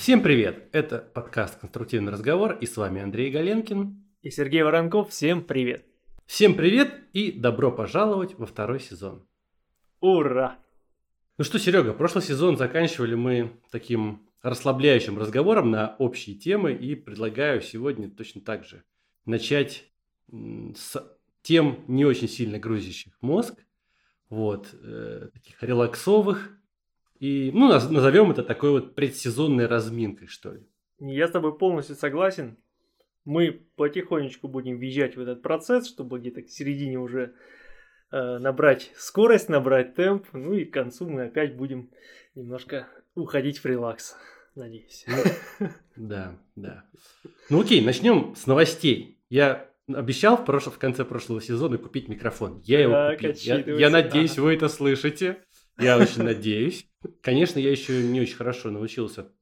Всем привет! Это подкаст «Конструктивный разговор» и с вами Андрей Галенкин. И Сергей Воронков. Всем привет! Всем привет и добро пожаловать во второй сезон. Ура! Ну что, Серега, прошлый сезон заканчивали мы таким расслабляющим разговором на общие темы и предлагаю сегодня точно так же начать с тем не очень сильно грузящих мозг, вот, э, таких релаксовых, и, ну, назовем это такой вот предсезонной разминкой, что ли. Я с тобой полностью согласен. Мы потихонечку будем въезжать в этот процесс, чтобы где-то к середине уже э, набрать скорость, набрать темп. Ну и к концу мы опять будем немножко уходить в релакс, надеюсь. Ну, да, да. Ну окей, начнем с новостей. Я обещал в, прошло, в конце прошлого сезона купить микрофон. Я его да, купил. Я, я надеюсь, вы это слышите. Я очень надеюсь. Конечно, я еще не очень хорошо научился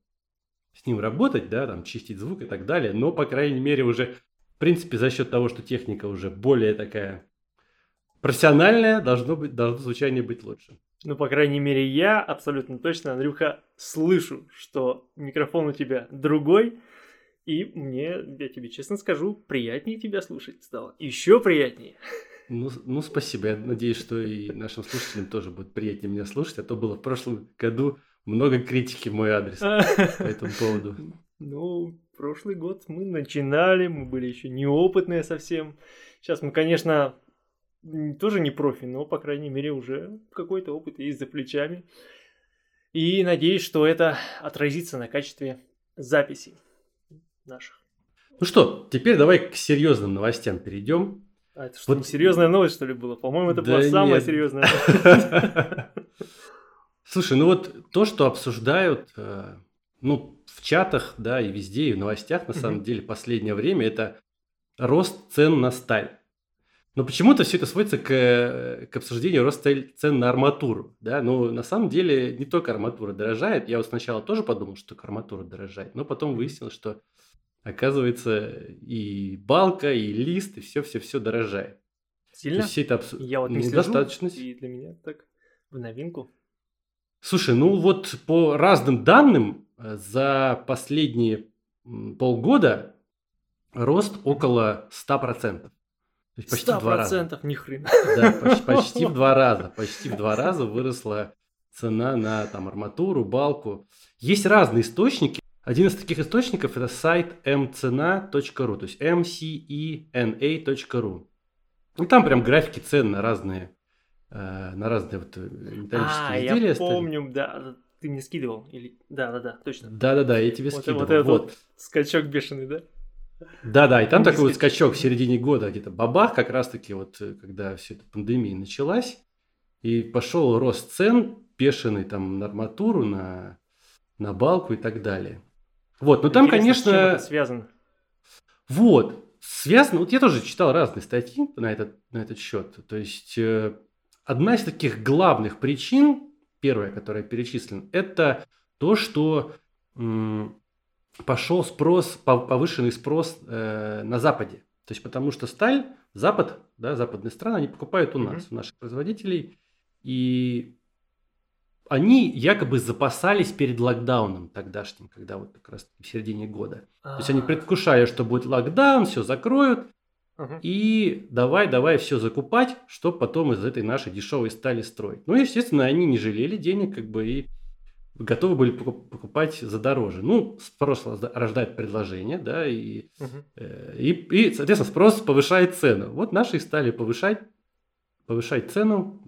с ним работать, да, там, чистить звук и так далее, но, по крайней мере, уже, в принципе, за счет того, что техника уже более такая профессиональная, должно быть, должно звучание быть лучше. Ну, по крайней мере, я абсолютно точно, Андрюха, слышу, что микрофон у тебя другой, и мне, я тебе честно скажу, приятнее тебя слушать стало. Еще приятнее. Ну, ну, спасибо. Я надеюсь, что и нашим слушателям тоже будет приятнее меня слушать, а то было в прошлом году много критики в мой адрес по этому поводу. Ну, прошлый год мы начинали, мы были еще неопытные совсем. Сейчас мы, конечно, тоже не профи, но, по крайней мере, уже какой-то опыт есть за плечами. И надеюсь, что это отразится на качестве записей наших. Ну что, теперь давай к серьезным новостям перейдем. А это что, вот... серьезная новость, что ли, была? По-моему, это да была самая серьезная новость. Слушай, ну вот то, что обсуждают, э, ну, в чатах, да, и везде, и в новостях, на самом деле, последнее время, это рост цен на сталь. Но почему-то все это сводится к, к обсуждению роста цен на арматуру. Да? Но на самом деле не только арматура дорожает. Я вот сначала тоже подумал, что только арматура дорожает. Но потом выяснилось, что оказывается, и балка, и лист, и все-все-все дорожает. Сильно? все это абс... Я вот не ну, достаточно. и для меня так в новинку. Слушай, ну вот по разным данным э, за последние полгода рост около 100%. То есть почти 100%, в два раза. ни хрена. Да, почти, почти в два раза. Почти в два раза выросла цена на там, арматуру, балку. Есть разные источники. Один из таких источников это сайт mcena.ru, то есть mcena.ru. И там прям графики цен на разные, э, на разные вот э, металлические а, изделия. я помню, да, ты мне скидывал. Или... Да, да, да, точно. Да, да, да, я тебе вот, скидывал. Вот этот вот. скачок бешеный, да? Да, да, и там такой вот скачок в середине года, где-то бабах, как раз-таки вот, э, когда все это пандемия началась, и пошел рост цен бешеный там на арматуру, на, на балку и так далее. Вот, но там, конечно... С чем связано? Вот, связано... Вот я тоже читал разные статьи на этот, на этот счет. То есть, э, одна из таких главных причин, первая, которая перечислена, это то, что м, пошел спрос, повышенный спрос э, на Западе. То есть, потому что сталь, Запад, да, западные страны, они покупают у нас, mm-hmm. у наших производителей. И они якобы запасались перед локдауном тогдашним, когда вот как раз в середине года. А-а-а. То есть они предвкушая, что будет локдаун, все закроют, и давай, давай все закупать, чтобы потом из этой нашей дешевой стали строить. Ну, естественно, они не жалели денег, как бы, и готовы были покупать за дороже. Ну, спрос рождает предложение, да, и, uh-huh. э, и, и, соответственно, спрос повышает цену. Вот наши стали повышать повышать цену,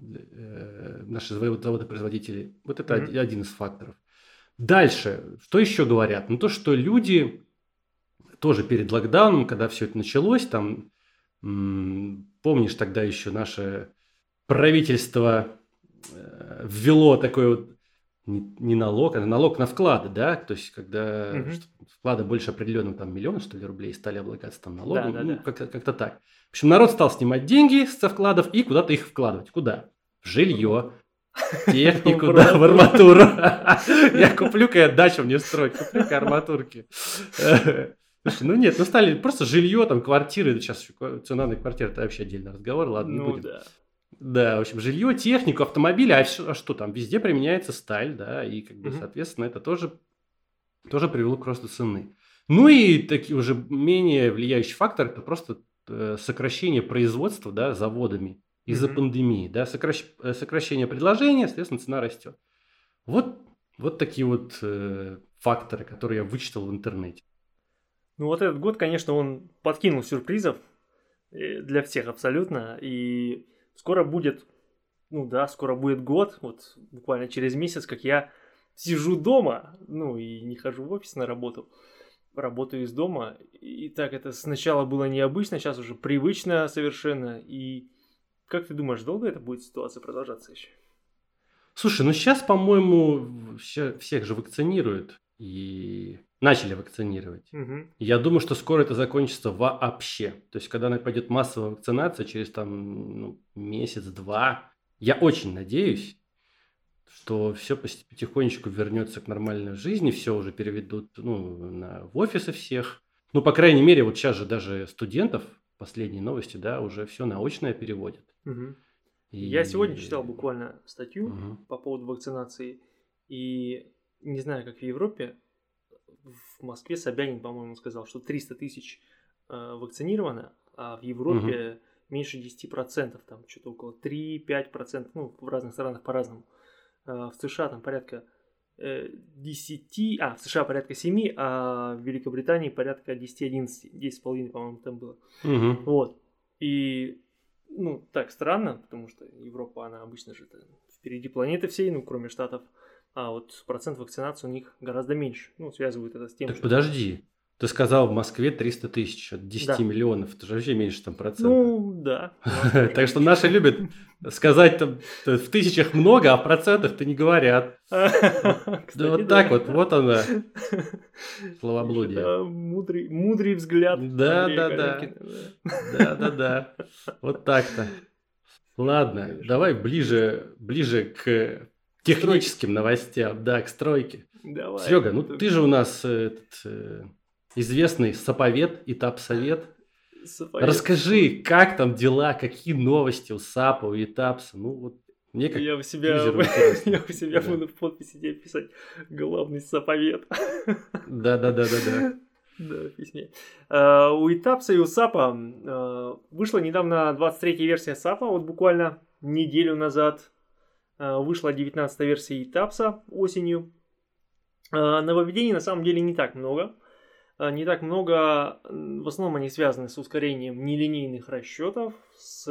наши заводы-производители. Вот это mm-hmm. один из факторов. Дальше, что еще говорят? Ну, то, что люди тоже перед локдауном, когда все это началось, там, помнишь, тогда еще наше правительство э, ввело такой вот не, налог, а налог на вклады, да, то есть когда угу. вклады больше определенного там миллиона, что ли, рублей стали облагаться там налогом, да, да, ну, да. Как-то, как-то так. В общем, народ стал снимать деньги со вкладов и куда-то их вкладывать. Куда? В жилье, технику, да, в арматуру. Я куплю-ка я дачу мне строить, куплю-ка арматурки. Слушай, ну нет, ну стали просто жилье, там, квартиры, сейчас цена на квартиры, это вообще отдельный разговор, ладно, не ну будем. Да. Да, в общем, жилье, технику, автомобили, а, все, а что там, везде применяется сталь, да, и, как бы, соответственно, это тоже тоже привело к росту цены. Ну и такие уже менее влияющий фактор это просто э, сокращение производства да, заводами из-за mm-hmm. пандемии. Да, сокращ... Э, сокращение предложения, соответственно, цена растет. Вот, вот такие вот э, факторы, которые я вычитал в интернете. Ну вот этот год, конечно, он подкинул сюрпризов э, для всех абсолютно. И скоро будет, ну да, скоро будет год, вот буквально через месяц, как я сижу дома, ну и не хожу в офис на работу, работаю из дома. И так это сначала было необычно, сейчас уже привычно совершенно. И как ты думаешь, долго это будет ситуация продолжаться еще? Слушай, ну сейчас, по-моему, всех же вакцинируют и начали вакцинировать. Угу. Я думаю, что скоро это закончится вообще. То есть, когда пойдет массовая вакцинация через там ну, месяц-два, я очень надеюсь, что все потихонечку вернется к нормальной жизни, все уже переведут ну, на, в офисы всех. Ну, по крайней мере, вот сейчас же даже студентов, последние новости, да, уже все научное переводят. Угу. И... Я сегодня читал буквально статью угу. по поводу вакцинации, и не знаю, как в Европе, в Москве Собянин, по-моему, сказал, что 300 тысяч э, вакцинировано, а в Европе угу. меньше 10%, там что-то около 3-5%, ну, в разных странах по-разному. Э, в США там порядка э, 10, а, в США порядка 7, а в Великобритании порядка 10-11, 10,5, по-моему, там было. Угу. Вот. И, ну, так странно, потому что Европа, она обычно же впереди планеты всей, ну, кроме Штатов а вот процент вакцинации у них гораздо меньше. Ну, связывают это с тем, так что... подожди, ты сказал в Москве 300 тысяч от 10 да. миллионов, это же вообще меньше там процентов. Ну, да. Так что наши любят сказать там в тысячах много, а в процентах то не говорят. Вот так вот, вот она, словоблудие. Мудрый взгляд. Да, да, да. Да, да, да. Вот так-то. Ладно, давай ближе, ближе к техническим новостям, да, к стройке. Давай. Серега, ну ты же у нас этот, э, известный саповед и тапсовет. Саповед. Расскажи, как там дела, какие новости у САПа, у Этапса, ну вот мне как я у себя, я у себя да. буду в подписи тебе писать главный саповед. Да, да, да, да, да. Да, в письме. Uh, у Этапса и у САПа uh, вышла недавно 23-я версия САПа, вот буквально неделю назад. Э, вышла 19 версия Этапса осенью. Нововведений на самом деле не так много. Э, не так много, в основном они связаны с ускорением нелинейных расчетов, с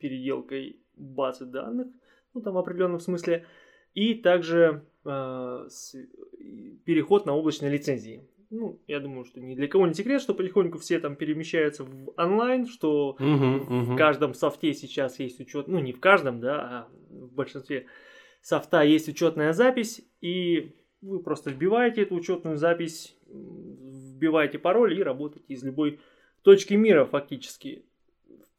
переделкой базы данных, ну там в определенном смысле, и также э, переход на облачные лицензии ну, я думаю, что ни для кого не секрет, что потихоньку все там перемещаются в онлайн, что угу, в угу. каждом софте сейчас есть учет, ну, не в каждом, да, а в большинстве софта есть учетная запись, и вы просто вбиваете эту учетную запись, вбиваете пароль и работаете из любой точки мира фактически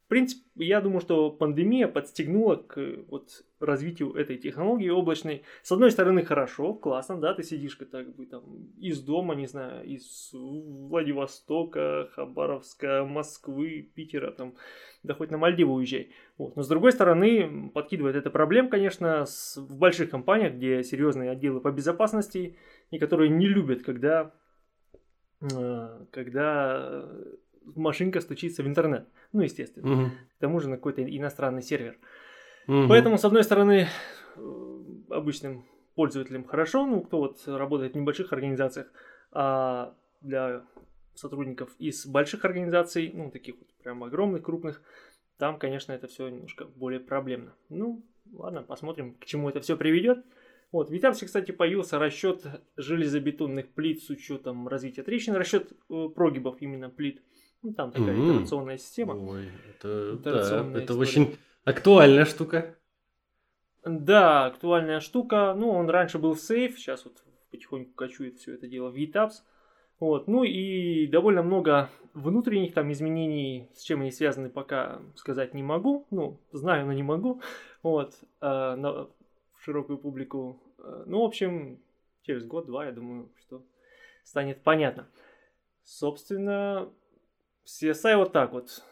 принципе, я думаю, что пандемия подстегнула к вот, развитию этой технологии облачной. С одной стороны, хорошо, классно, да, ты сидишь так бы там из дома, не знаю, из Владивостока, Хабаровска, Москвы, Питера, там, да хоть на Мальдивы уезжай. Вот. Но с другой стороны, подкидывает это проблем, конечно, с, в больших компаниях, где серьезные отделы по безопасности, и которые не любят, когда, э, когда машинка стучится в интернет. Ну, естественно. Угу. К тому же на какой-то иностранный сервер. Угу. Поэтому, с одной стороны, э, обычным пользователям хорошо, ну, кто вот работает в небольших организациях, а для сотрудников из больших организаций, ну, таких вот прям огромных, крупных, там, конечно, это все немножко более проблемно. Ну, ладно, посмотрим, к чему это все приведет. Вот, в Витамсе, кстати, появился расчет железобетонных плит с учетом развития трещин, расчет э, прогибов именно плит. Ну, там такая mm-hmm. итерационная система. Ой, это, да, это очень актуальная штука. Да, актуальная штука. Ну, он раньше был в сейф, сейчас вот потихоньку качует все это дело в ETAPS. Вот, ну и довольно много внутренних там изменений, с чем они связаны, пока сказать не могу. Ну, знаю, но не могу. Вот, на, в широкую публику. Э, ну, в общем, через год-два, я думаю, что станет понятно. Собственно, CSI вот так вот.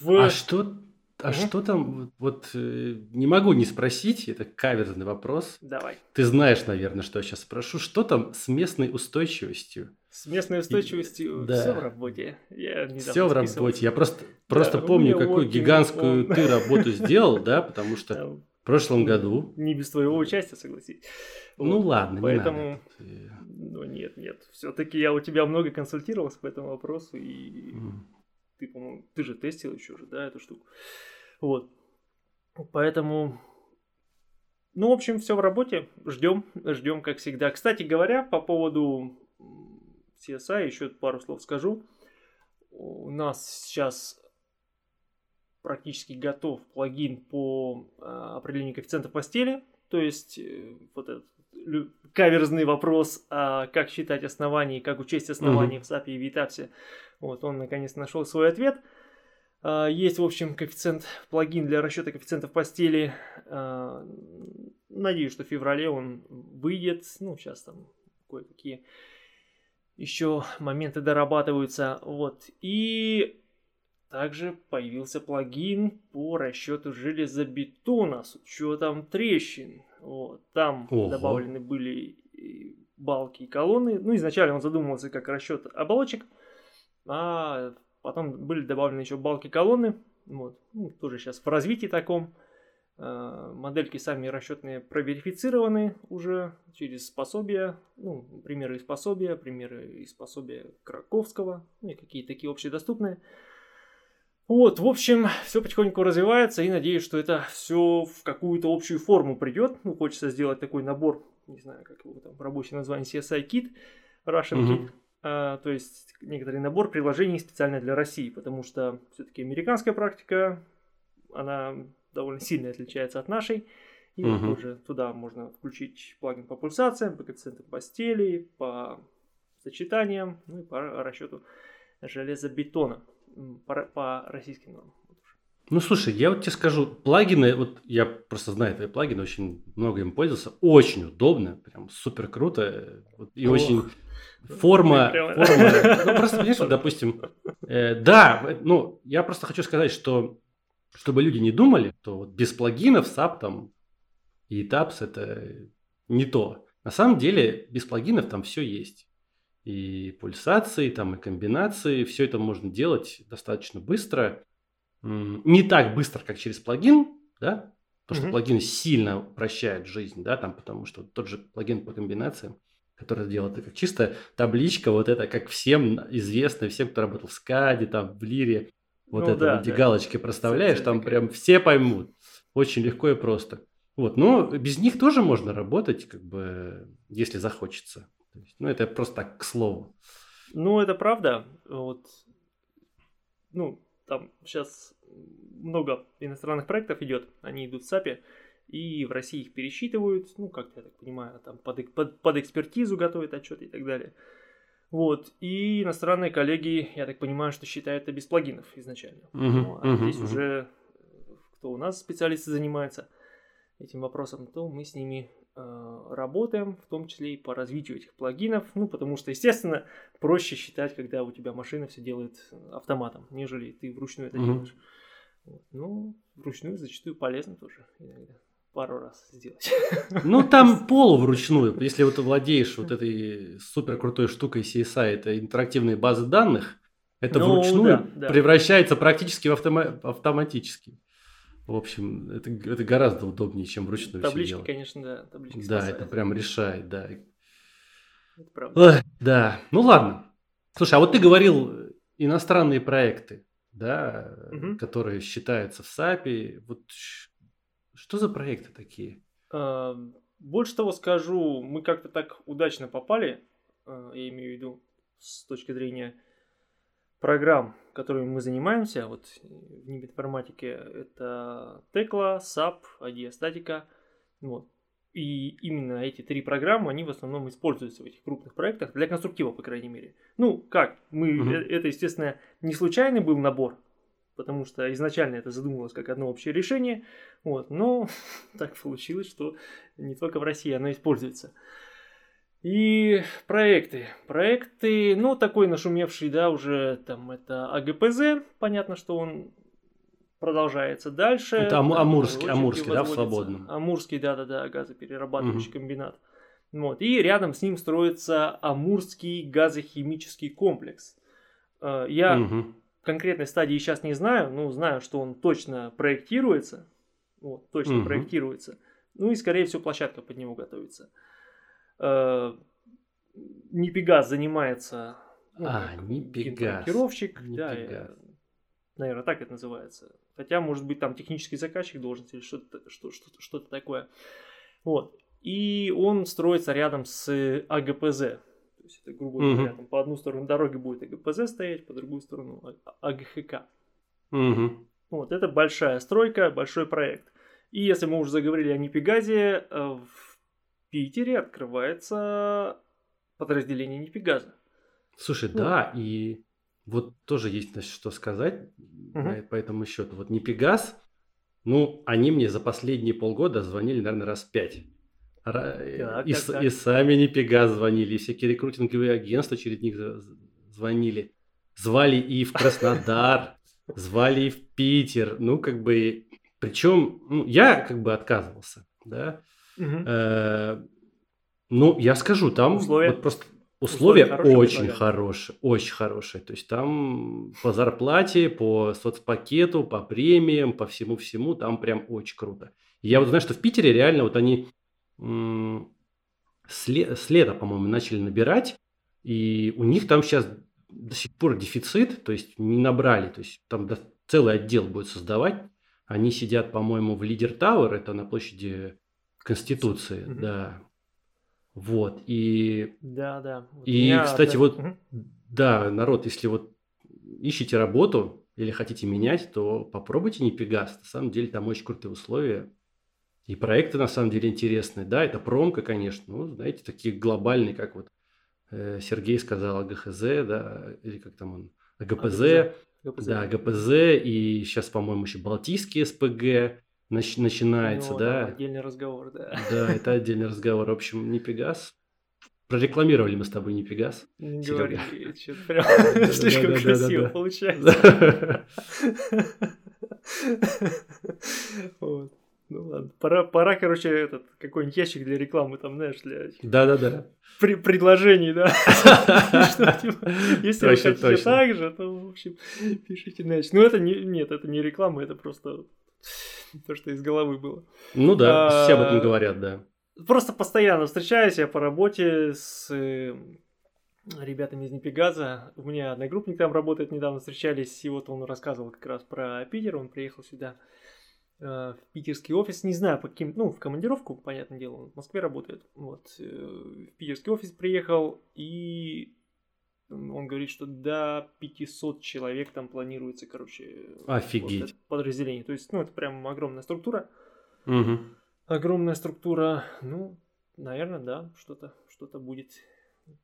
В... А что, а угу. что там, вот э, не могу не спросить, это каверзный вопрос. Давай. Ты знаешь, наверное, что я сейчас спрошу. Что там с местной устойчивостью? С местной устойчивостью да. все в работе. Я все в работе. Я просто, просто да, помню, какую гигантскую он... ты работу сделал, да, потому что в прошлом году... Не без твоего участия, согласись. Ну вот. ладно, Поэтому... не надо. Ну нет, нет. Все-таки я у тебя много консультировался по этому вопросу, и mm. ты, по-моему, ты же тестил еще же, да, эту штуку. Вот. Поэтому, ну, в общем, все в работе. Ждем, ждем, как всегда. Кстати говоря, по поводу CSI еще пару слов скажу. У нас сейчас практически готов плагин по а, определению коэффициента постели. То есть э, вот этот каверзный вопрос, а как считать основания, как учесть основания угу. в SAP и VTAPS. Вот он наконец нашел свой ответ. А, есть, в общем, коэффициент, плагин для расчета коэффициентов постели. А, надеюсь, что в феврале он выйдет. Ну, сейчас там кое-какие еще моменты дорабатываются. Вот. И также появился плагин по расчету железобетона с учетом трещин. Вот. Там Ого. добавлены были балки и колонны. Ну, изначально он задумывался как расчет оболочек, а потом были добавлены еще балки колонны. Вот. Ну, тоже сейчас в развитии таком. А, модельки сами расчетные проверифицированы уже через пособия, ну, примеры из пособия, примеры из пособия Краковского, ну и какие такие общедоступные. Вот, в общем, все потихоньку развивается и надеюсь, что это все в какую-то общую форму придет. Ну, хочется сделать такой набор, не знаю, как его там рабочее название, CSI Kit, Russian Kit. А, то есть некоторый набор приложений специально для России, потому что все-таки американская практика, она довольно сильно отличается от нашей. И uh-huh. вот тоже туда можно включить плагин по пульсациям, по коэффициентам постели, по сочетаниям, ну и по расчету железобетона по, по российским нормам. Ну, слушай, я вот тебе скажу, плагины, вот я просто знаю твои плагины, очень много им пользовался, очень удобно, прям супер круто, вот, и Ох. очень форма, форма, ну, просто, понимаешь, вот, допустим, э, да, ну, я просто хочу сказать, что, чтобы люди не думали, то вот без плагинов SAP там и Tabs это не то. На самом деле, без плагинов там все есть и пульсации, там и комбинации. Все это можно делать достаточно быстро. Не так быстро, как через плагин, да, потому что mm-hmm. плагин сильно упрощает жизнь, да, там, потому что тот же плагин по комбинациям, который делает это как чисто табличка, вот это как всем известно, всем, кто работал в скаде, там, в лире, вот ну, это да, где да. галочки проставляешь, там прям все поймут. Очень легко и просто. Вот, но без них тоже можно работать, как бы, если захочется. То есть, ну, это просто так, к слову. Ну, это правда. Вот, ну, там сейчас много иностранных проектов идет, они идут в SAP, и в России их пересчитывают, ну, как я так понимаю, там под, под, под экспертизу готовят отчеты и так далее. Вот, и иностранные коллеги, я так понимаю, что считают это без плагинов изначально. Uh-huh, ну, а uh-huh, здесь uh-huh. уже, кто у нас специалисты занимается этим вопросом, то мы с ними Э, работаем, в том числе и по развитию этих плагинов, ну, потому что, естественно, проще считать, когда у тебя машина все делает автоматом, нежели ты вручную это mm-hmm. делаешь. Вот. Ну, вручную зачастую полезно тоже иногда пару раз сделать. Ну, там полу вручную. Если вот ты владеешь вот этой супер крутой штукой CSI, это интерактивные базы данных, это ну, вручную да, да. превращается практически в автома- автоматически. В общем, это, это гораздо удобнее, чем вручную Таблички, все конечно, да. Таблички да, спасают. это прям решает, да. Это правда. Ой, да, ну ладно. Слушай, а вот ты говорил иностранные проекты, да, угу. которые считаются в САПе. Вот что за проекты такие? А, больше того скажу, мы как-то так удачно попали, а, я имею в виду с точки зрения программ, которыми мы занимаемся, вот в информатике, это Текла, SAP, статика. Вот. И именно эти три программы, они в основном используются в этих крупных проектах, для конструктива, по крайней мере. Ну, как? Мы, угу. Это, естественно, не случайный был набор, потому что изначально это задумывалось как одно общее решение, вот, но так получилось, что не только в России оно используется. И проекты. Проекты, ну, такой нашумевший, да, уже там это АГПЗ. Понятно, что он продолжается дальше. Это Ам- Амурский, Амурский, да, в свободном. Амурский, да-да-да, газоперерабатывающий угу. комбинат. Вот. И рядом с ним строится Амурский газохимический комплекс. Э, я угу. конкретной стадии сейчас не знаю, но знаю, что он точно проектируется. Вот, точно угу. проектируется. Ну и, скорее всего, площадка под него готовится. Э, Нипигаз занимается ну, а, Нипигаз. да, наверное, так это называется. Хотя, может быть, там технический заказчик должен или что-то что, что, что такое. Вот. И он строится рядом с АГПЗ. То есть это, грубо говоря, угу. по одну сторону дороги будет АГПЗ стоять, по другую сторону а, АГХК. Угу. Вот, это большая стройка, большой проект. И если мы уже заговорили о Нипигазе, э, в Питере открывается подразделение Нипигаза. Слушай, ну, да, и вот тоже есть что сказать угу. по этому счету. Вот Нипигаз, ну, они мне за последние полгода звонили, наверное, раз пять. Так, и, так, так. и сами не Пегас звонили, и всякие рекрутинговые агентства через них звонили. Звали и в Краснодар, звали и в Питер. Ну, как бы, причем, ну, я как бы отказывался, да. Угу. ну, я скажу, там условия, вот просто условия, условия очень хорошие, очень хорошие. То есть там по зарплате, по соцпакету, по премиям, по всему-всему, там прям очень круто. Я вот знаю, что в Питере реально вот они с, ле- с лета, по-моему, начали набирать, и у них там сейчас до сих пор дефицит, то есть не набрали, то есть там целый отдел будет создавать. Они сидят, по-моему, в Лидер Тауэр, это на площади Конституции, mm-hmm. да. Вот, и... Да, да. Вот и, меня, кстати, да. вот, mm-hmm. да, народ, если вот ищете работу или хотите менять, то попробуйте не Пегас. На самом деле там очень крутые условия. И проекты на самом деле интересные. Да, это промка, конечно. Ну, знаете, такие глобальные, как вот э, Сергей сказал, ГХЗ, да, или как там он, ГПЗ. АГПЗ. ГПЗ. Да, ГПЗ, и сейчас, по-моему, еще Балтийский СПГ нач- начинается, ну, да. Отдельный разговор, да. Да, это отдельный разговор. В общем, не Пегас. Прорекламировали мы с тобой не Пегас. Не говори, что-то прям слишком красиво получается. Вот. Ну ладно, пора, пора, короче, этот какой-нибудь ящик для рекламы, там, знаешь, для да-да-да. При, предложений, да. Если вы хотите так же, то, в общем, пишите на Ну, это не, нет, это не реклама, это просто то, что из головы было. Ну да, а, все об этом говорят, да. Просто постоянно встречаюсь я по работе с э, ребятами из Непегаза. У меня одногруппник там работает, недавно встречались, и вот он рассказывал как раз про Питер, он приехал сюда Э, в питерский офис, не знаю по каким, ну, в командировку, понятное дело, он в Москве работает, вот, э, в питерский офис приехал, и он говорит, что до 500 человек там планируется, короче, Офигеть. Вот подразделение, то есть, ну, это прям огромная структура, угу. огромная структура, ну, наверное, да, что-то, что-то будет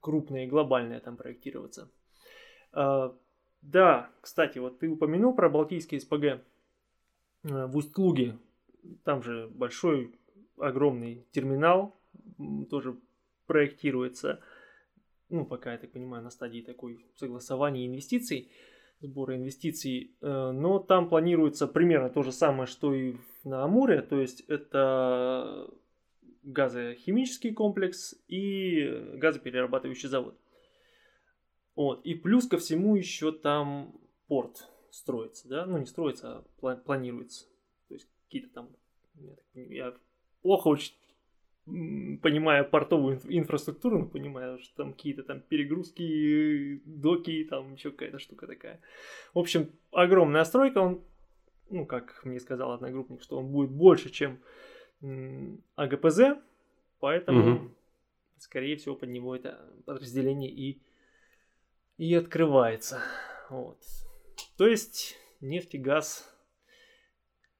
крупное и глобальное там проектироваться. А, да, кстати, вот ты упомянул про Балтийский СПГ, Э, в Усть-Луге. Там же большой, огромный терминал тоже проектируется. Ну, пока, я так понимаю, на стадии такой согласования инвестиций, сбора инвестиций. Э, но там планируется примерно то же самое, что и на Амуре. То есть это газохимический комплекс и газоперерабатывающий завод. Вот. И плюс ко всему еще там порт строится, да, ну не строится, а планируется. То есть какие-то там, я плохо очень понимаю портовую инфраструктуру, но понимаю, что там какие-то там перегрузки, доки, там еще какая-то штука такая. В общем, огромная стройка, он, ну, как мне сказал одногруппник, что он будет больше, чем АГПЗ, поэтому, угу. скорее всего, под него это подразделение и, и открывается. Вот. То есть нефть и газ,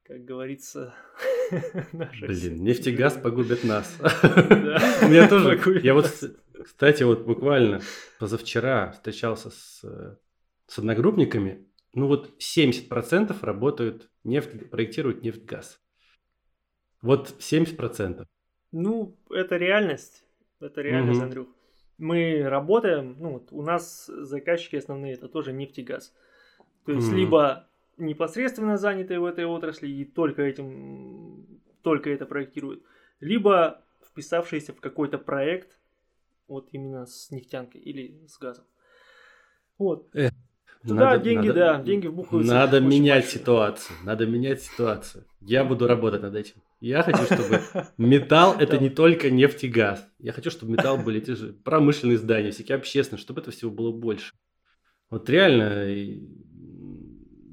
как говорится, Блин, нефть и газ погубят нас. У меня тоже. Я вот, кстати, вот буквально позавчера встречался с, с одногруппниками. Ну вот 70% работают, нефть, проектируют нефть-газ. Вот 70%. Ну, это реальность. Это реальность, угу. Андрюх. Мы работаем, ну, вот у нас заказчики основные это тоже нефть и газ. То есть, mm-hmm. либо непосредственно занятые в этой отрасли и только этим, только это проектируют, либо вписавшиеся в какой-то проект, вот именно с нефтянкой или с газом. Вот. Эх, Туда надо- деньги, надо- да, деньги вбухаются. Надо менять большие. ситуацию. Надо менять ситуацию. Я буду работать над этим. Я хочу, чтобы металл это не только нефть и газ. Я хочу, чтобы металл были те же промышленные здания, всякие общественные, чтобы этого всего было больше. Вот реально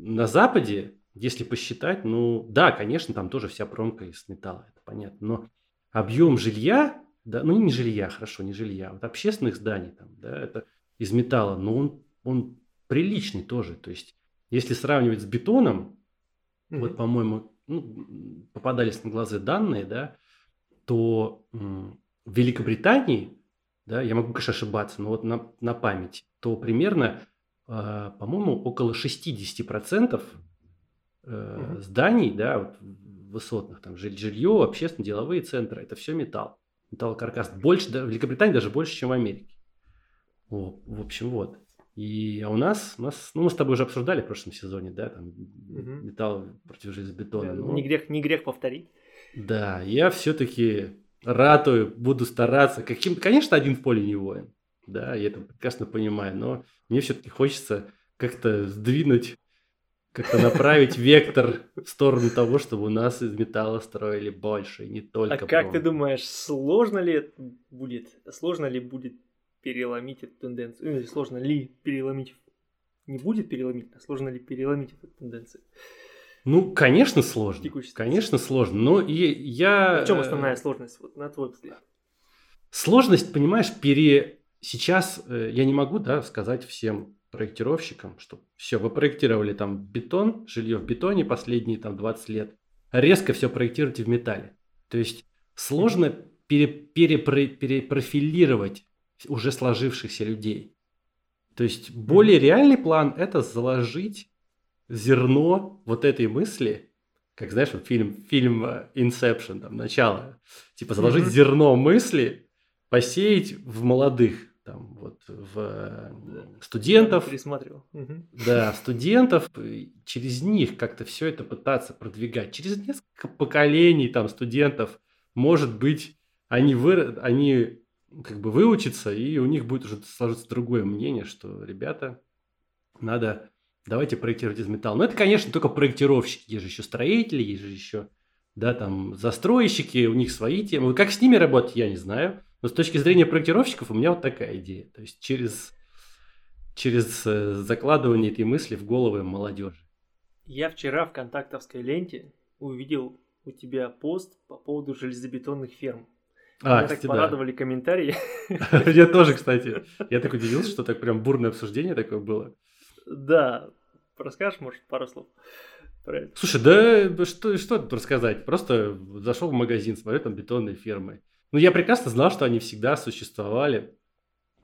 на Западе, если посчитать, ну да, конечно, там тоже вся промка из металла, это понятно. Но объем жилья, да, ну не жилья, хорошо, не жилья, вот общественных зданий там, да, это из металла, но он, он приличный тоже. То есть, если сравнивать с бетоном, Мгм. вот, по-моему, ну, попадались на глаза данные, да, то м, в Великобритании, да, я могу, конечно, ошибаться, но вот на, на память, то примерно, по-моему, около 60% э, зданий, да, вот, высотных, там, жиль- жилье, общественные, деловые центры, это все металл. Металлокаркас. Больше, да, в Великобритании даже больше, чем в Америке. О, в общем, вот. И а у нас, у нас, ну, мы с тобой уже обсуждали в прошлом сезоне, да, там Мгм. металл против железобетона. Да, но- Не грех, не грех повторить. да, я все-таки ратую, буду стараться. Каким, конечно, один в поле не воин. Да, я это прекрасно понимаю, но мне все-таки хочется как-то сдвинуть, как-то направить вектор в сторону того, чтобы у нас из металла строили больше, не только. А как ты думаешь, сложно ли будет, сложно ли будет переломить эту тенденцию? Или сложно ли переломить? Не будет переломить, а сложно ли переломить эту тенденцию? Ну, конечно, сложно. Конечно, сложно. Но и я... В чем основная сложность, вот, на твой взгляд? Сложность, понимаешь, пере... Сейчас э, я не могу, да, сказать всем проектировщикам, что все, вы проектировали там бетон, жилье в бетоне последние там 20 лет, резко все проектируйте в металле. То есть сложно пере... перепро- перепрофилировать уже сложившихся людей. То есть более реальный план – это заложить зерно вот этой мысли, как знаешь, вот фильм, фильм э, Inception, там, начало, типа заложить зерно мысли, посеять в молодых, там, вот, в студентов, Пересматривал. Да, студентов, через них как-то все это пытаться продвигать. Через несколько поколений там студентов, может быть, они, выр... они как бы выучатся, и у них будет уже сложиться другое мнение, что, ребята, надо, давайте проектировать из металла. Но это, конечно, только проектировщики, есть же еще строители, есть же еще, да, там, застройщики, у них свои темы. Как с ними работать, я не знаю. Но с точки зрения проектировщиков у меня вот такая идея. То есть через, через э, закладывание этой мысли в головы молодежи. Я вчера в контактовской ленте увидел у тебя пост по поводу железобетонных ферм. А, Меня так да. порадовали комментарии. Я тоже, кстати. Я так удивился, что так прям бурное обсуждение такое было. Да, расскажешь, может, пару слов про это? Слушай, да что, что тут рассказать? Просто зашел в магазин, смотрю, там бетонные фермы. Ну, я прекрасно знал, что они всегда существовали.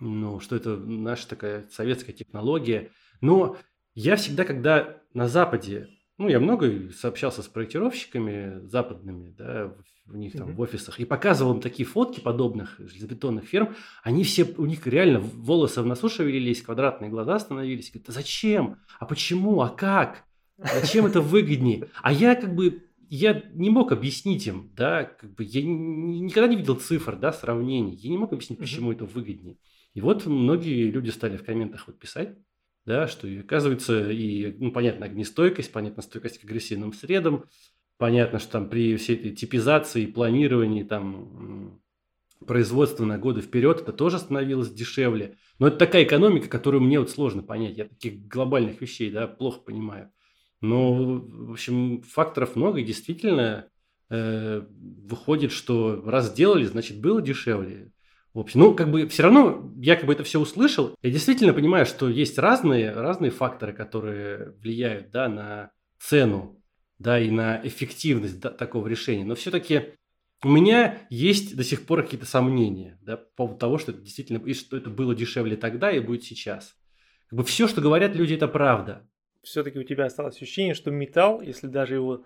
Ну, что это наша такая советская технология. Но я всегда, когда на Западе, ну, я много сообщался с проектировщиками западными, да, у них там Мгм. в офисах, и показывал им такие фотки подобных железобетонных ферм. Они все, у них реально волосы в носу шевелились, квадратные глаза становились. Говорят, зачем? А почему? А как? Зачем это выгоднее? А я как бы, я не мог объяснить им, да, как бы я ни- никогда не видел цифр, да, сравнений. Я не мог объяснить, почему это выгоднее. И вот многие люди стали в комментах вот писать, да, что и оказывается, и, ну, понятно, огнестойкость, понятно, стойкость к агрессивным средам, понятно, что там при всей этой типизации, планировании, там, производства на годы вперед, это тоже становилось дешевле. Но это такая экономика, которую мне вот сложно понять. Я таких глобальных вещей, да, плохо понимаю. Но, в общем, факторов много, и действительно э, выходит, что раз сделали, значит, было дешевле. В общем, ну, как бы все равно я как бы это все услышал. Я действительно понимаю, что есть разные, разные факторы, которые влияют, да, на цену, да, и на эффективность да, такого решения. Но все-таки у меня есть до сих пор какие-то сомнения, да, по поводу того, что это действительно, и что это было дешевле тогда и будет сейчас. Как бы все, что говорят люди, это правда. Все-таки у тебя осталось ощущение, что металл, если даже его,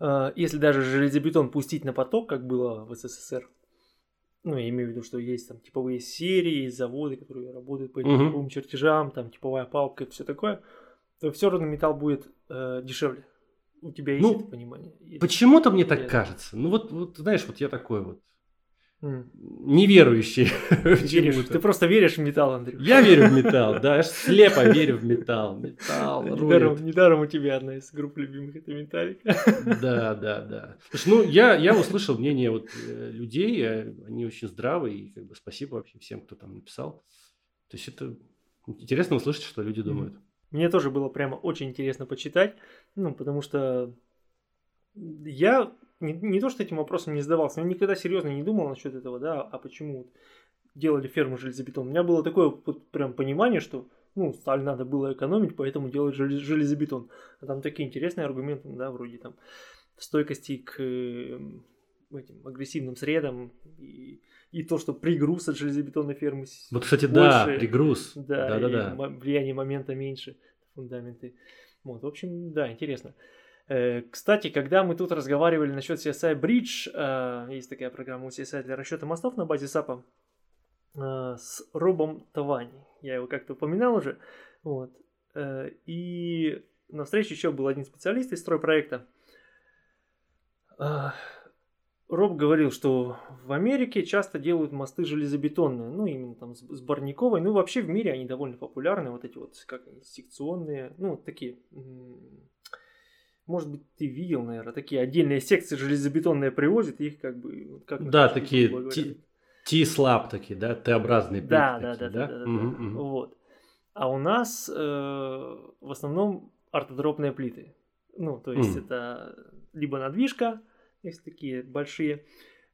э, если даже железобетон пустить на поток, как было в СССР, ну, я имею в виду, что есть там типовые серии, есть заводы, которые работают по этим типовым чертежам, там типовая палка и все такое, то все равно металл будет э, дешевле. У тебя есть Ну, это понимание? Есть. Почему-то мне так кажется. Ну вот, вот знаешь, вот я такой вот. Неверующий. Веришь, ты просто веришь в металл, Андрей. Я верю в металл, да, я слепо верю в металл. Металл Недаром, недаром у тебя одна из групп любимых это Металлик. Да, да, да. Слушай, ну я, я услышал мнение вот э, людей, э, они очень здравые, и как бы спасибо вообще всем, кто там написал. То есть это интересно услышать, что люди думают. Мне тоже было прямо очень интересно почитать, ну, потому что я не, не то, что этим вопросом не задавался, но никогда серьезно не думал насчет этого, да, а почему вот делали ферму железобетон. У меня было такое вот прям понимание, что, ну, сталь надо было экономить, поэтому делать желез- железобетон. А там такие интересные аргументы, да, вроде там стойкости к э, этим агрессивным средам и, и то, что пригруз от железобетонной фермы Вот, кстати, да, больше. пригруз. да, Да, да, да. влияние момента меньше, фундаменты. Вот, в общем, да, интересно. Э, Кстати, когда мы тут разговаривали насчет CSI Bridge, э, есть такая программа у CSI для расчета мостов на базе SAP, э, с Робом Тавани. Я его как-то упоминал уже. Вот. И на встрече еще был один специалист из стройпроекта. Роб говорил, что в Америке часто делают мосты железобетонные, ну именно там с, барниковой, ну вообще в мире они довольно популярны, вот эти вот как секционные, ну такие, может быть ты видел, наверное, такие отдельные секции железобетонные привозят, их как бы как Да, такие T-слаб такие, да, Т-образные плиты Да, да, да, да, да, да, Мгм, да. Вот. А у нас э, в основном ортодропные плиты. Ну, то есть Мгм. это либо надвижка, есть такие большие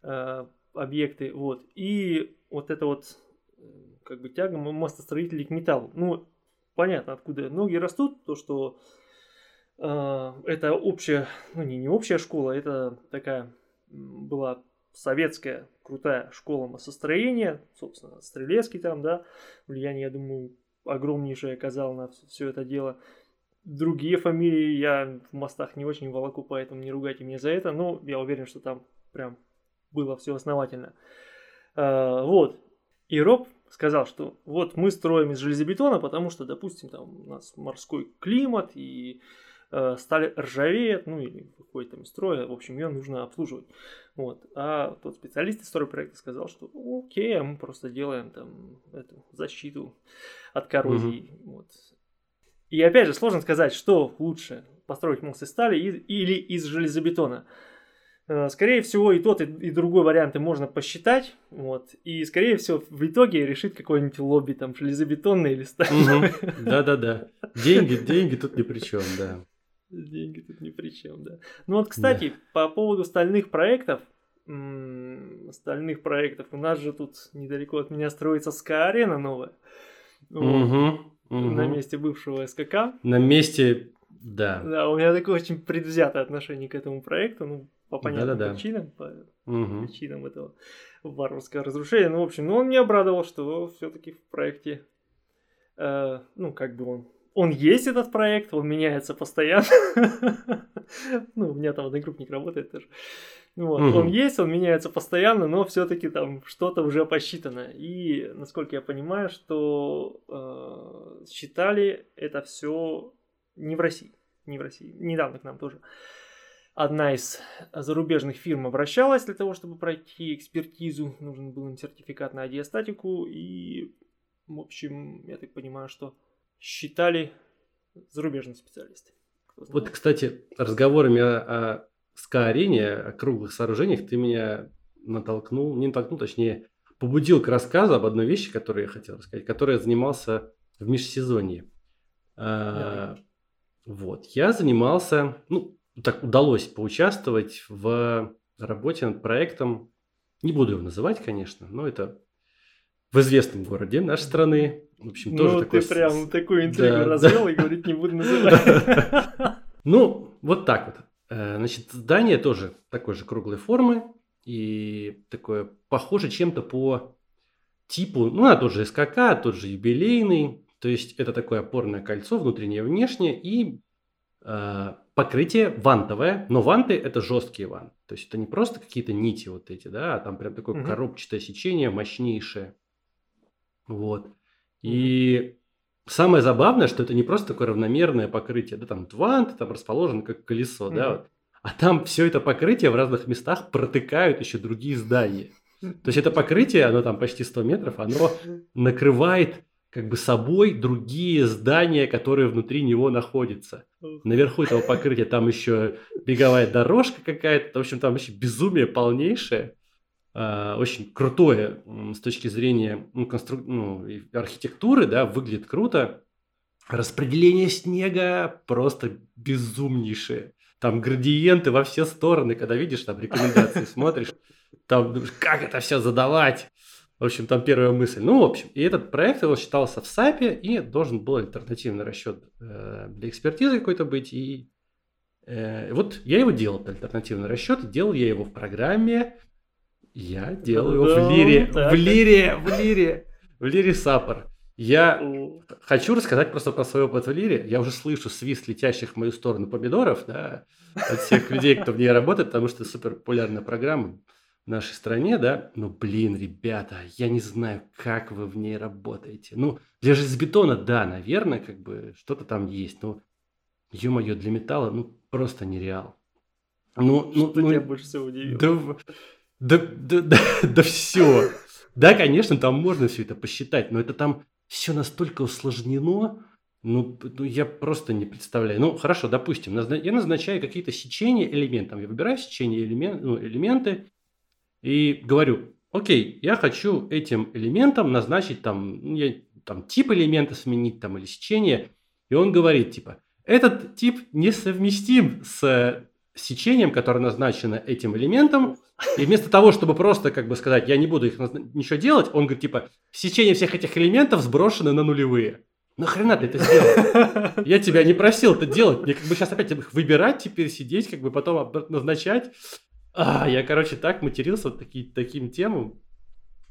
э, объекты, вот. И вот это вот э, как бы тяга мостостроителей к металлу. Ну, понятно, откуда ноги растут, то, что э, это общая, ну не, не общая школа, это такая была советская крутая школа массостроения, собственно, Стрелецкий там, да, влияние, я думаю, огромнейшее оказал на все это дело. Другие фамилии я в мостах не очень волоку, поэтому не ругайте меня за это, но я уверен, что там прям было все основательно. А, вот. И Роб сказал, что вот мы строим из железобетона, потому что, допустим, там у нас морской климат и сталь ржавеет, ну или выходит там из строя, в общем, ее нужно обслуживать. Вот. А тот специалист из стройпроекта сказал, что «Ну, окей, а мы просто делаем там эту защиту от коррозии. Вот. И опять же, сложно сказать, что лучше построить мост из стали или из железобетона. Э, Скорее всего, и тот, и, и другой варианты можно посчитать. Вот. И, скорее всего, в итоге решит какой-нибудь лобби, там, железобетонный или стальной. Да-да-да. Деньги, деньги тут ни при чем, да. Деньги тут ни при чем, да. Ну вот, кстати, по поводу стальных проектов, стальных проектов, у нас же тут недалеко от меня строится СКА-арена новая. Мгм, мгм. На месте бывшего СКК. На месте, да. Да, у меня такое очень предвзятое отношение к этому проекту, ну, по понятным Да-да-да. причинам, по Мгм. причинам этого варварского разрушения. Ну, в общем, ну, он меня обрадовал, что все-таки в проекте, э, ну, как бы он, он есть этот проект, он меняется постоянно. Ну, у меня там одногруппник работает тоже. Вот, Мгм. он есть, он меняется постоянно, но все-таки там что-то уже посчитано. И, насколько я понимаю, что э, считали это все не в России. Не в России. Недавно к нам тоже одна из зарубежных фирм обращалась для того, чтобы пройти экспертизу. Нужен был им сертификат на диастатику. И, в общем, я так понимаю, что считали зарубежные специалисты. Вот, кстати, разговорами о, о СКА-арене, о круглых сооружениях, ты меня натолкнул, не натолкнул, точнее, побудил к рассказу об одной вещи, которую я хотел рассказать, которой я занимался в межсезонье. А, вот, я занимался, ну, так удалось поучаствовать в работе над проектом, не буду его называть, конечно, но это в известном городе нашей страны. В общем, тоже ну, такой ты прям такую интригу да, развел и говорить не буду называть. Ну, вот так вот. Э, Значит, здание тоже такой же круглой формы и такое похоже чем-то по типу, ну, а тот же СКК, тот же юбилейный, то есть это такое опорное кольцо внутреннее и внешнее и э, покрытие вантовое, но ванты это жесткие ванты, то есть это не просто какие-то нити вот эти, да, а там прям такое Мгм. коробчатое сечение мощнейшее, вот. И самое забавное, что это не просто такое равномерное покрытие, да, там двант, там расположено как колесо, mm-hmm. да, вот. а там все это покрытие в разных местах протыкают еще другие здания. То есть это покрытие, оно там почти 100 метров, оно накрывает как бы собой другие здания, которые внутри него находятся. Наверху этого покрытия там еще беговая дорожка какая-то. В общем, там вообще безумие полнейшее. Э, очень крутое с точки зрения ну, констру... ну, архитектуры, да, выглядит круто. Распределение снега просто безумнейшее. Там градиенты во все стороны, когда видишь там рекомендации, смотришь, там думаешь, как это все задавать. В общем, там первая мысль. Ну, в общем, и этот проект его считался в САПе, и должен был альтернативный расчет э, для экспертизы какой-то быть. И э, вот я его делал, альтернативный расчет, делал я его в программе, я делаю его в лире, в лире, в лире, в лире саппор. Я хочу рассказать просто про свой опыт в лире. Я уже слышу свист летящих в мою сторону помидоров, да, от всех людей, кто в ней работает, потому что это супер популярная программа в нашей стране, да, ну, блин, ребята, я не знаю, как вы в ней работаете. Ну, для железобетона, да, наверное, как бы что-то там есть, но, ё-моё, для металла, ну, просто нереал. Ну, ну, что ну, тебя больше всего удивило? Да, да, да, да, да все. Да, конечно, там можно все это посчитать, но это там все настолько усложнено, ну, ну, я просто не представляю. Ну, хорошо, допустим, я назначаю какие-то сечения элементов. Я выбираю сечение элемент, ну, элементы, и говорю, окей, я хочу этим элементом назначить там, ну, я, там тип элемента сменить там или сечение. И он говорит, типа, этот тип несовместим с сечением, которое назначено этим элементом. И вместо того, чтобы просто как бы сказать, я не буду их ничего делать, он говорит, типа, сечение всех этих элементов сброшено на нулевые. Нахрена ты это сделал? Я тебя не просил это делать. Мне как бы сейчас опять их выбирать, теперь сидеть, как бы потом назначать. А, я, короче, так матерился вот таки, таким темам.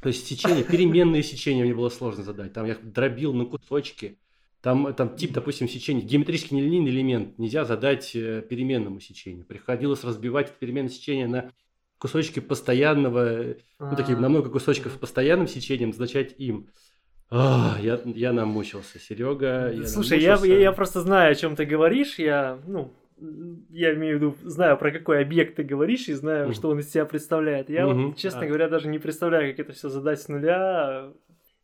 То есть сечение, переменные сечения мне было сложно задать. Там я дробил на кусочки. Там, там тип, допустим, сечения, геометрически нелинейный элемент нельзя задать э, переменному сечению. Приходилось разбивать переменное сечение на кусочки постоянного, ну, такие, на много кусочков с постоянным сечением, назначать им. А, я, я намучился, Серега. Я Слушай, намучился. Я, я, я просто знаю, о чем ты говоришь. Я, ну, я имею в виду, знаю, про какой объект ты говоришь, и знаю, mm что он из себя представляет. Я, mm-hmm. вот, честно а. говоря, даже не представляю, как это все задать с нуля.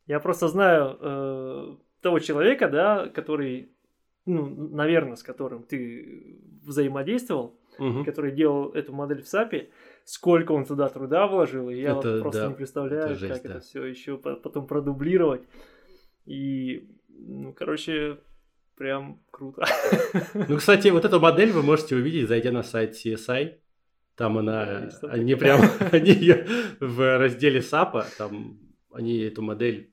Я просто знаю э, того человека, да, который, ну, наверное, с которым ты взаимодействовал, mm который делал эту модель в САПе, сколько он туда труда вложил, и я это, вот просто да, не представляю, это жесть, как да. это все еще потом продублировать. И, ну, короче, Прям круто. Ну, кстати, вот эту модель вы можете увидеть, зайдя на сайт CSI. Там она, они прям, они ее в разделе SAP, там они эту модель,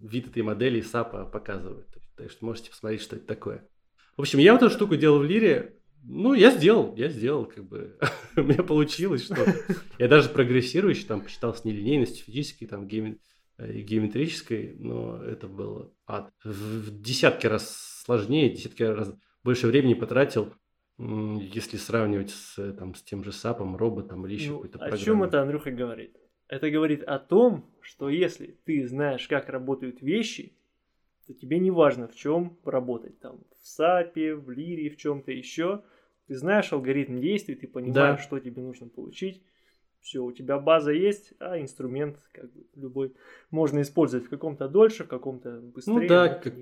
вид этой модели SAP показывают. Так что можете посмотреть, что это такое. В общем, я вот эту штуку делал в Лире. Ну, я сделал, я сделал, как бы, у меня получилось что-то. Я даже прогрессирующий там посчитал с нелинейностью физической, там, геометрии Э, геометрической, но это был ад. В десятки раз сложнее, десятки раз больше времени потратил, если сравнивать с, там, с тем же САПом, роботом или еще ну, какой-то программой. О чем это Андрюха говорит? Это говорит о том, что если ты знаешь, как работают вещи, то тебе не важно, в чем работать. Там, в САПе, в Лире, в чем-то еще. Ты знаешь алгоритм действий, ты понимаешь, да. что тебе нужно получить все, у тебя база есть, а инструмент как бы любой можно использовать в каком-то дольше, в каком-то быстрее. Ну да, как,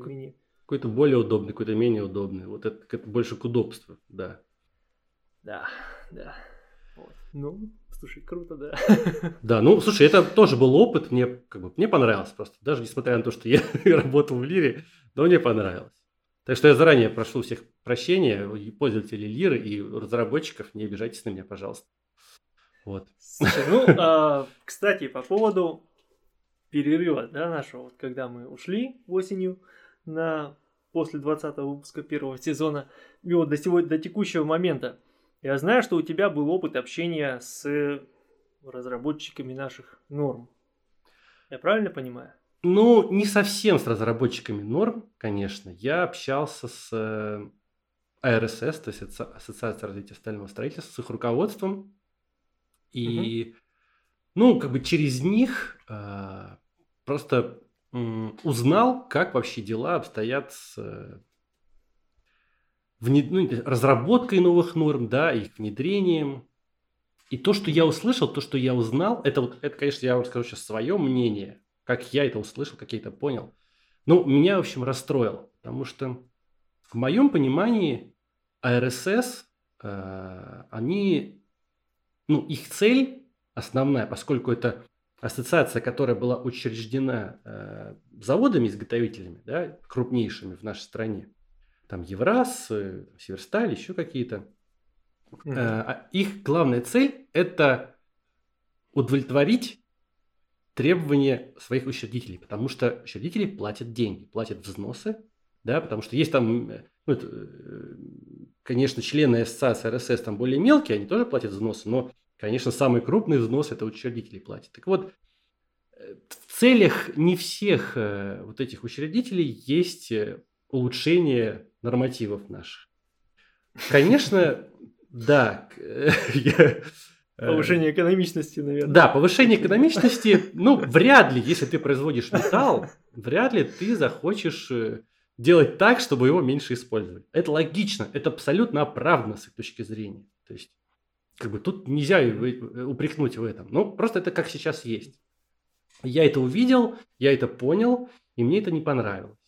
какой-то более удобный, какой-то менее удобный. Вот это, это больше к удобству, да. Да, да. Вот. Ну, слушай, круто, да. Да, ну, слушай, это тоже был опыт, мне как бы мне понравилось просто, даже несмотря на то, что я работал в Лире, но мне понравилось. Так что я заранее прошу всех прощения, пользователей Лиры, и разработчиков, не обижайтесь на меня, пожалуйста. Вот. Ну, а, кстати, по поводу перерыва, да, нашего, вот когда мы ушли осенью на после 20 выпуска первого сезона, и вот до, сегодня, до текущего момента, я знаю, что у тебя был опыт общения с разработчиками наших норм. Я правильно понимаю? Ну, не совсем с разработчиками норм, конечно. Я общался с АРСС, то есть Ассоциация развития стального строительства, с их руководством, и, угу. ну, как бы через них э, просто узнал, как вообще дела обстоят с э, внед... ну, разработкой новых норм, да, их внедрением. И то, что я услышал, то, что я узнал, это вот, это, конечно, я вам скажу сейчас свое мнение, как я это услышал, как я это понял. Ну, меня, в общем, расстроило, потому что в моем понимании АРСС, э, они, ну, их цель основная, поскольку это ассоциация, которая была учреждена э, заводами-изготовителями, да, крупнейшими в нашей стране, там Евраз, э, Северсталь, еще какие-то, э, их главная цель – это удовлетворить требования своих учредителей, потому что учредители платят деньги, платят взносы, да, потому что есть там, э, ну, это, э, конечно, члены ассоциации РСС там более мелкие, они тоже платят взносы, но Конечно, самый крупный взнос это учредители платят. Так вот, э, в целях не всех вот этих учредителей есть улучшение нормативов наших. Конечно, да. Повышение экономичности, наверное. Да, повышение экономичности, ну, вряд ли, если ты производишь металл, вряд ли ты захочешь делать так, чтобы его меньше использовать. Это логично, это абсолютно оправданно с их точки зрения. То есть как бы тут нельзя упрекнуть в этом. Ну, просто это как сейчас есть. Я это увидел, я это понял, и мне это не понравилось.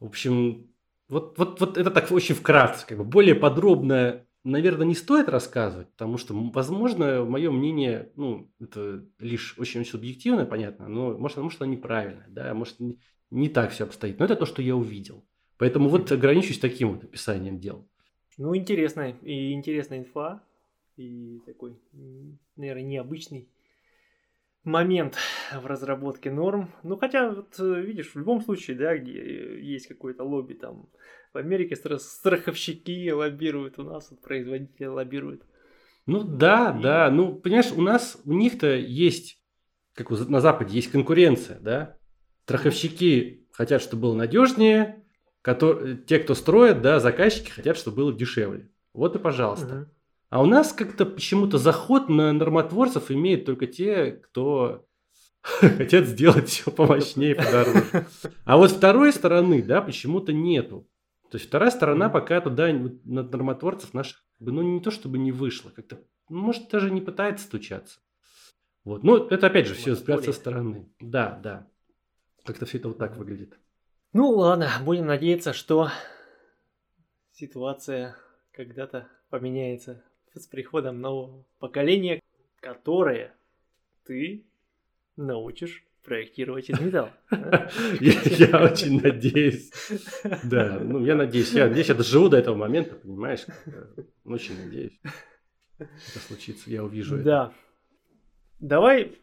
В общем, вот, вот, вот это так очень вкратце. Как бы более подробно, наверное, не стоит рассказывать, потому что, возможно, мое мнение, ну, это лишь очень субъективно, понятно, но может, может оно неправильное, да, может, не, не так все обстоит. Но это то, что я увидел. Поэтому вот ограничусь таким вот описанием дел. Ну, интересная и интересная инфа и такой, наверное, необычный момент в разработке норм. Ну, хотя, вот э, видишь, в любом случае, да, где есть какое-то лобби, там, в Америке страховщики лоббируют, у нас вот производители лоббируют. Ну, да, да, ну, понимаешь, у нас, у них-то есть, как на Западе, есть конкуренция, да, страховщики хотят, чтобы было надежнее, которые, те, кто строит, да, заказчики хотят, чтобы было дешевле. Вот и пожалуйста. Угу. А у нас как-то почему-то заход на нормотворцев имеют только те, кто хотят сделать все помощнее, подороже. А вот второй стороны, да, почему-то нету. То есть вторая сторона пока туда на нормотворцев наших, ну не то чтобы не вышло, как-то, ну, может даже не пытается стучаться. Вот. Ну, это опять же все взгляд со стороны. Да, да. Как-то все это вот так выглядит. Ну ладно, будем надеяться, что ситуация когда-то поменяется с приходом нового поколения, которое ты научишь проектировать из металла. Я очень надеюсь. Да, ну я надеюсь, я надеюсь, я доживу до этого момента, понимаешь? Очень надеюсь. Это случится, я увижу это. Да. Давай,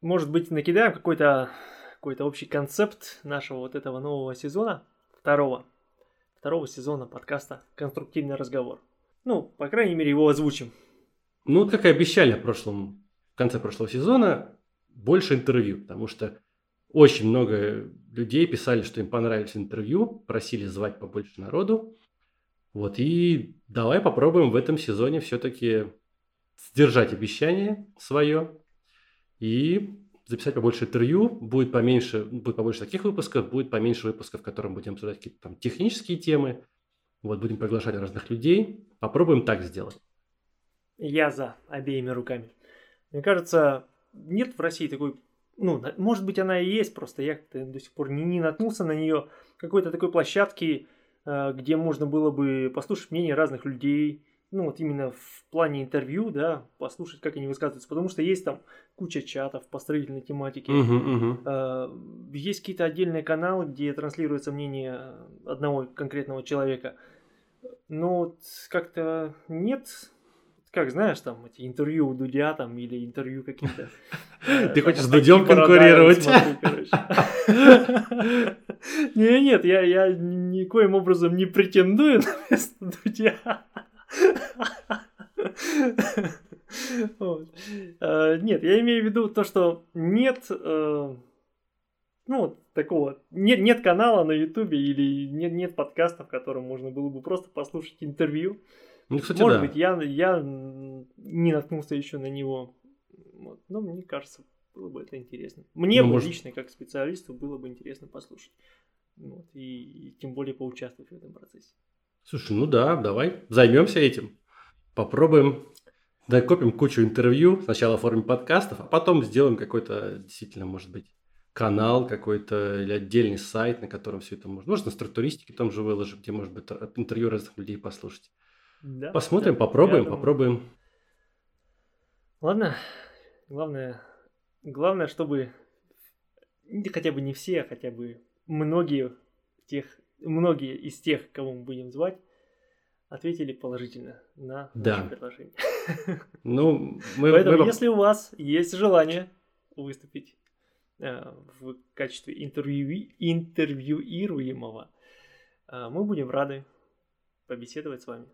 может быть, накидаем какой-то какой-то общий концепт нашего вот этого нового сезона, второго, второго сезона подкаста «Конструктивный разговор». Ну, по крайней мере, его озвучим. Ну, как и обещали в прошлом, в конце прошлого сезона, больше интервью, потому что очень много людей писали, что им понравились интервью, просили звать побольше народу. Вот, и давай попробуем в этом сезоне все-таки сдержать обещание свое и записать побольше интервью, будет поменьше, будет побольше таких выпусков, будет поменьше выпусков, в котором будем обсуждать какие-то там технические темы, вот будем приглашать разных людей. Попробуем так сделать. Я за обеими руками. Мне кажется, нет в России такой, ну, может быть, она и есть, просто я до сих пор не, не наткнулся на нее, какой-то такой площадки, э, где можно было бы послушать мнение разных людей, ну, вот именно в плане интервью, да, послушать, как они высказываются, потому что есть там куча чатов по строительной тематике, uh-huh, uh-huh. есть какие-то отдельные каналы, где транслируется мнение одного конкретного человека – ну, как-то нет как знаешь, там эти интервью у Дудя там или интервью какие-то. Ты хочешь с Дудем конкурировать? Не, нет, я, я никоим образом не претендую на место Дудя. А, нет, я имею в виду то, что нет э, ну, такого, нет, нет канала на Ютубе или нет, нет подкаста, в котором можно было бы просто послушать интервью. Ну, кстати, Может да. быть, я, я не наткнулся еще на него. Вот. Но мне кажется, было бы это интересно. Мне Ну, бы может- лично, как специалисту, было бы интересно послушать. Вот, и, и тем более поучаствовать в этом процессе. Слушай, ну да, давай займемся этим. Попробуем, докопим кучу интервью, сначала в форме подкастов, а потом сделаем какой-то, действительно, может быть, канал какой-то или отдельный сайт, на котором все это можно. Может, на структуристике там же выложим, где, может быть, интервью разных людей послушать. Да, Посмотрим, да, попробуем, попробуем. Ладно, главное, главное, чтобы хотя бы не все, а хотя бы многие тех, многие из тех, кого мы будем звать, ответили положительно на Да. наше предложение. Ну, мы, Поэтому, мы- если у вас есть желание выступить э, в качестве интервью, интервьюируемого, э, мы будем рады побеседовать с вами.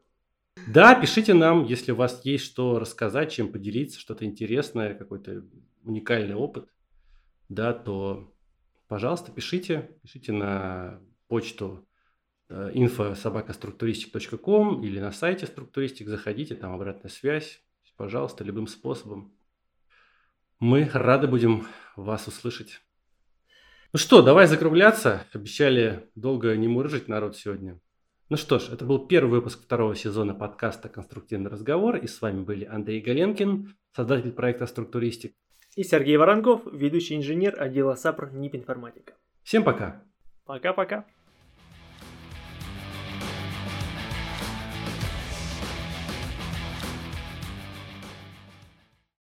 Да, пишите нам, если у вас есть что рассказать, чем поделиться, что-то интересное, какой-то уникальный опыт, да, то, пожалуйста, пишите, пишите на почту э, info.sobakastруктуристик.com или на сайте структуристик, заходите, там обратная связь, пожалуйста, любым способом. Мы рады будем вас услышать. Ну что, давай закругляться. Обещали долго не мурыжить народ сегодня. Ну что ж, это был первый выпуск второго сезона подкаста «Конструктивный разговор». И с вами были Андрей Галенкин, создатель проекта «Структуристик». И Сергей Воронков, ведущий инженер отдела САПР НИП Информатика. Всем пока! Пока-пока.